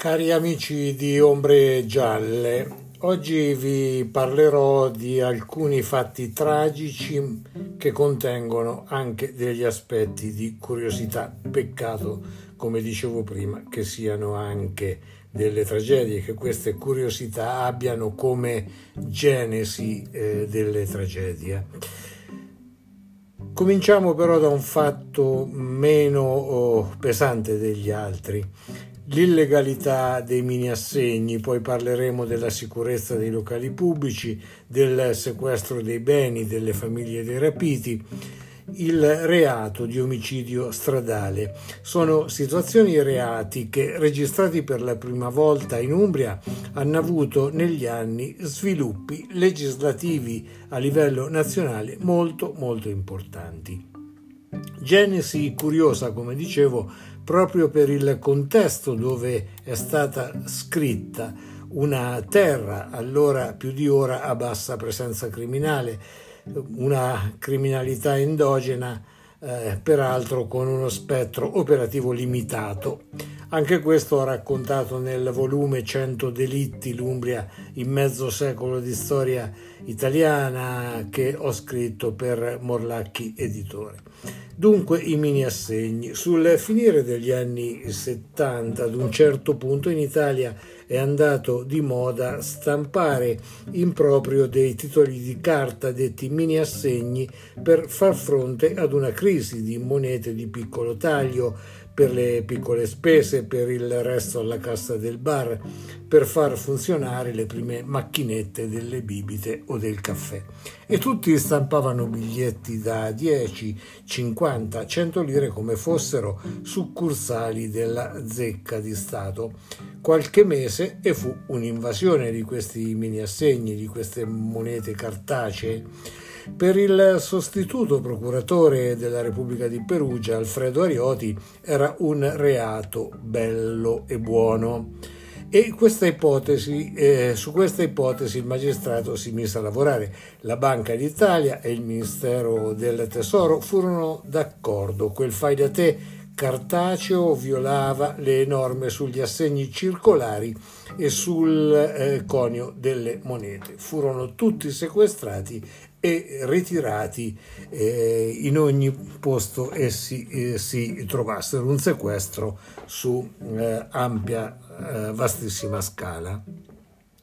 Cari amici di Ombre Gialle, oggi vi parlerò di alcuni fatti tragici che contengono anche degli aspetti di curiosità. Peccato, come dicevo prima, che siano anche delle tragedie, che queste curiosità abbiano come genesi eh, delle tragedie. Cominciamo però da un fatto meno oh, pesante degli altri l'illegalità dei mini assegni, poi parleremo della sicurezza dei locali pubblici, del sequestro dei beni delle famiglie dei rapiti, il reato di omicidio stradale. Sono situazioni e reati che, registrati per la prima volta in Umbria, hanno avuto negli anni sviluppi legislativi a livello nazionale molto molto importanti. Genesi curiosa, come dicevo, proprio per il contesto dove è stata scritta. Una terra allora più di ora a bassa presenza criminale, una criminalità endogena eh, peraltro con uno spettro operativo limitato. Anche questo ho raccontato nel volume 100 delitti l'Umbria in mezzo secolo di storia italiana che ho scritto per Morlacchi Editore. Dunque i mini assegni. Sul finire degli anni 70 ad un certo punto in Italia è andato di moda stampare in proprio dei titoli di carta detti mini assegni per far fronte ad una crisi di monete di piccolo taglio per le piccole spese, per il resto alla cassa del bar, per far funzionare le prime macchinette delle bibite o del caffè. E tutti stampavano biglietti da 10, 50, 100 lire come fossero succursali della zecca di Stato. Qualche mese e fu un'invasione di questi mini assegni, di queste monete cartacee per il sostituto procuratore della Repubblica di Perugia, Alfredo Arioti, era un reato bello e buono. E questa ipotesi, eh, su questa ipotesi il magistrato si mise a lavorare. La Banca d'Italia e il Ministero del Tesoro furono d'accordo. Quel fai da te cartaceo violava le norme sugli assegni circolari e sul eh, conio delle monete. Furono tutti sequestrati e ritirati eh, in ogni posto essi eh, si trovassero. Un sequestro su eh, ampia, eh, vastissima scala.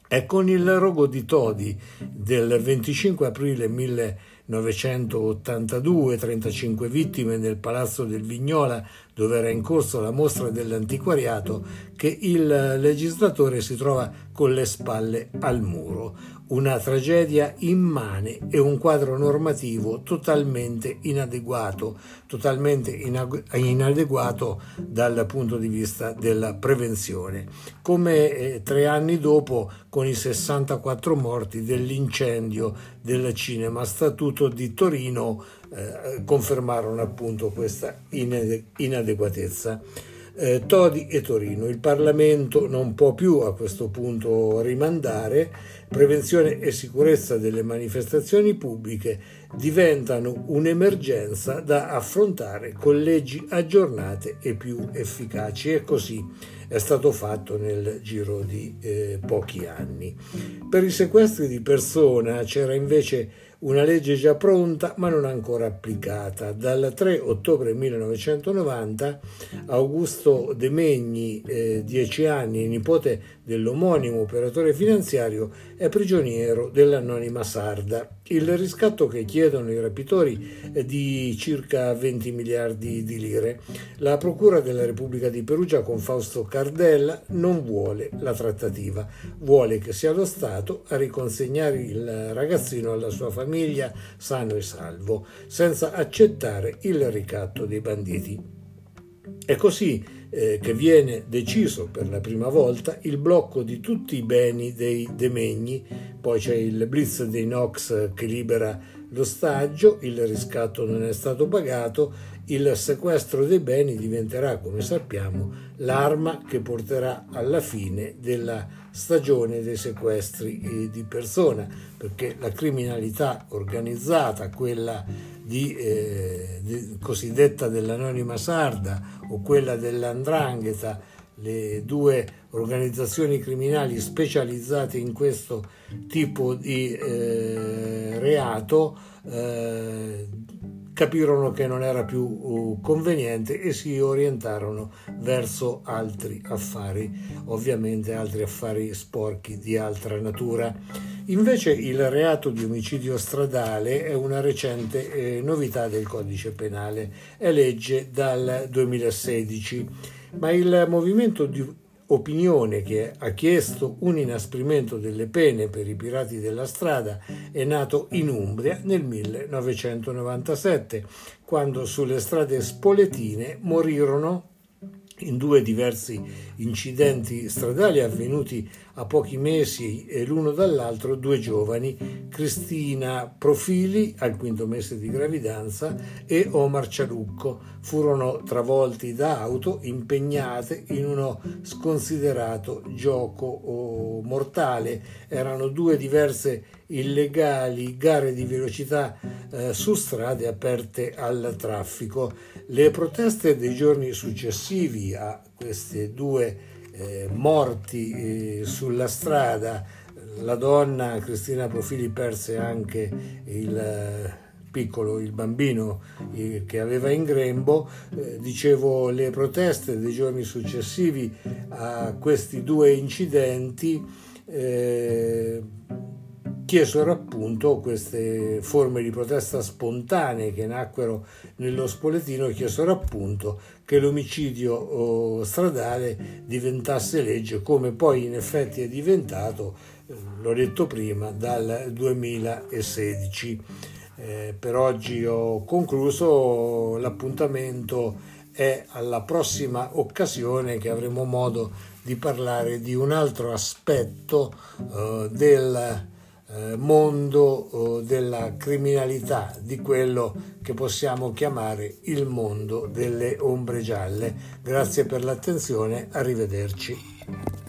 È con il rogo di Todi del 25 aprile 1982, 35 vittime nel Palazzo del Vignola, dove era in corso la mostra dell'antiquariato, che il legislatore si trova con le spalle al muro una tragedia immane e un quadro normativo totalmente inadeguato, totalmente inadeguato dal punto di vista della prevenzione. Come eh, tre anni dopo, con i 64 morti dell'incendio del cinema Statuto di Torino, eh, confermarono appunto questa inadeguatezza eh, Todi e Torino. Il Parlamento non può più a questo punto rimandare, prevenzione e sicurezza delle manifestazioni pubbliche diventano un'emergenza da affrontare con leggi aggiornate e più efficaci. E così è stato fatto nel giro di eh, pochi anni. Per i sequestri di persona c'era invece una legge già pronta ma non ancora applicata. Dal 3 ottobre 1990 Augusto De Megni, eh, 10 anni, nipote dell'omonimo operatore finanziario, è prigioniero dell'anonima Sarda. Il riscatto che chiedono i rapitori è di circa 20 miliardi di lire. La Procura della Repubblica di Perugia con Fausto Cardella non vuole la trattativa, vuole che sia lo Stato a riconsegnare il ragazzino alla sua famiglia sano e salvo, senza accettare il ricatto dei banditi. È così eh, che viene deciso per la prima volta il blocco di tutti i beni dei demegni, poi c'è il blitz dei Nox che libera l'ostaggio, il riscatto non è stato pagato, il sequestro dei beni diventerà, come sappiamo, l'arma che porterà alla fine della stagione dei sequestri eh, di persona, perché la criminalità organizzata, quella di, eh, di, cosiddetta dell'anonima sarda o quella dell'andrangheta le due organizzazioni criminali specializzate in questo tipo di eh, reato eh, capirono che non era più uh, conveniente e si orientarono verso altri affari, ovviamente altri affari sporchi di altra natura. Invece il reato di omicidio stradale è una recente eh, novità del codice penale, è legge dal 2016, ma il movimento di opinione che ha chiesto un inasprimento delle pene per i pirati della strada è nato in Umbria nel 1997, quando sulle strade spoletine morirono in due diversi incidenti stradali avvenuti a pochi mesi l'uno dall'altro due giovani, Cristina Profili al quinto mese di gravidanza e Omar Cialucco, furono travolti da auto impegnate in uno sconsiderato gioco mortale. Erano due diverse illegali gare di velocità eh, su strade aperte al traffico. Le proteste dei giorni successivi a queste due eh, morti eh, sulla strada. La donna Cristina Profili perse anche il eh, piccolo, il bambino eh, che aveva in grembo. Eh, dicevo, le proteste dei giorni successivi a questi due incidenti eh, chiesero appunto queste forme di protesta spontanee che nacquero nello Spoletino chiesero appunto che l'omicidio oh, stradale diventasse legge come poi in effetti è diventato, eh, l'ho detto prima, dal 2016. Eh, per oggi ho concluso, l'appuntamento è alla prossima occasione che avremo modo di parlare di un altro aspetto eh, del mondo eh, della criminalità, di quello che possiamo chiamare il mondo delle ombre gialle. Grazie per l'attenzione, arrivederci.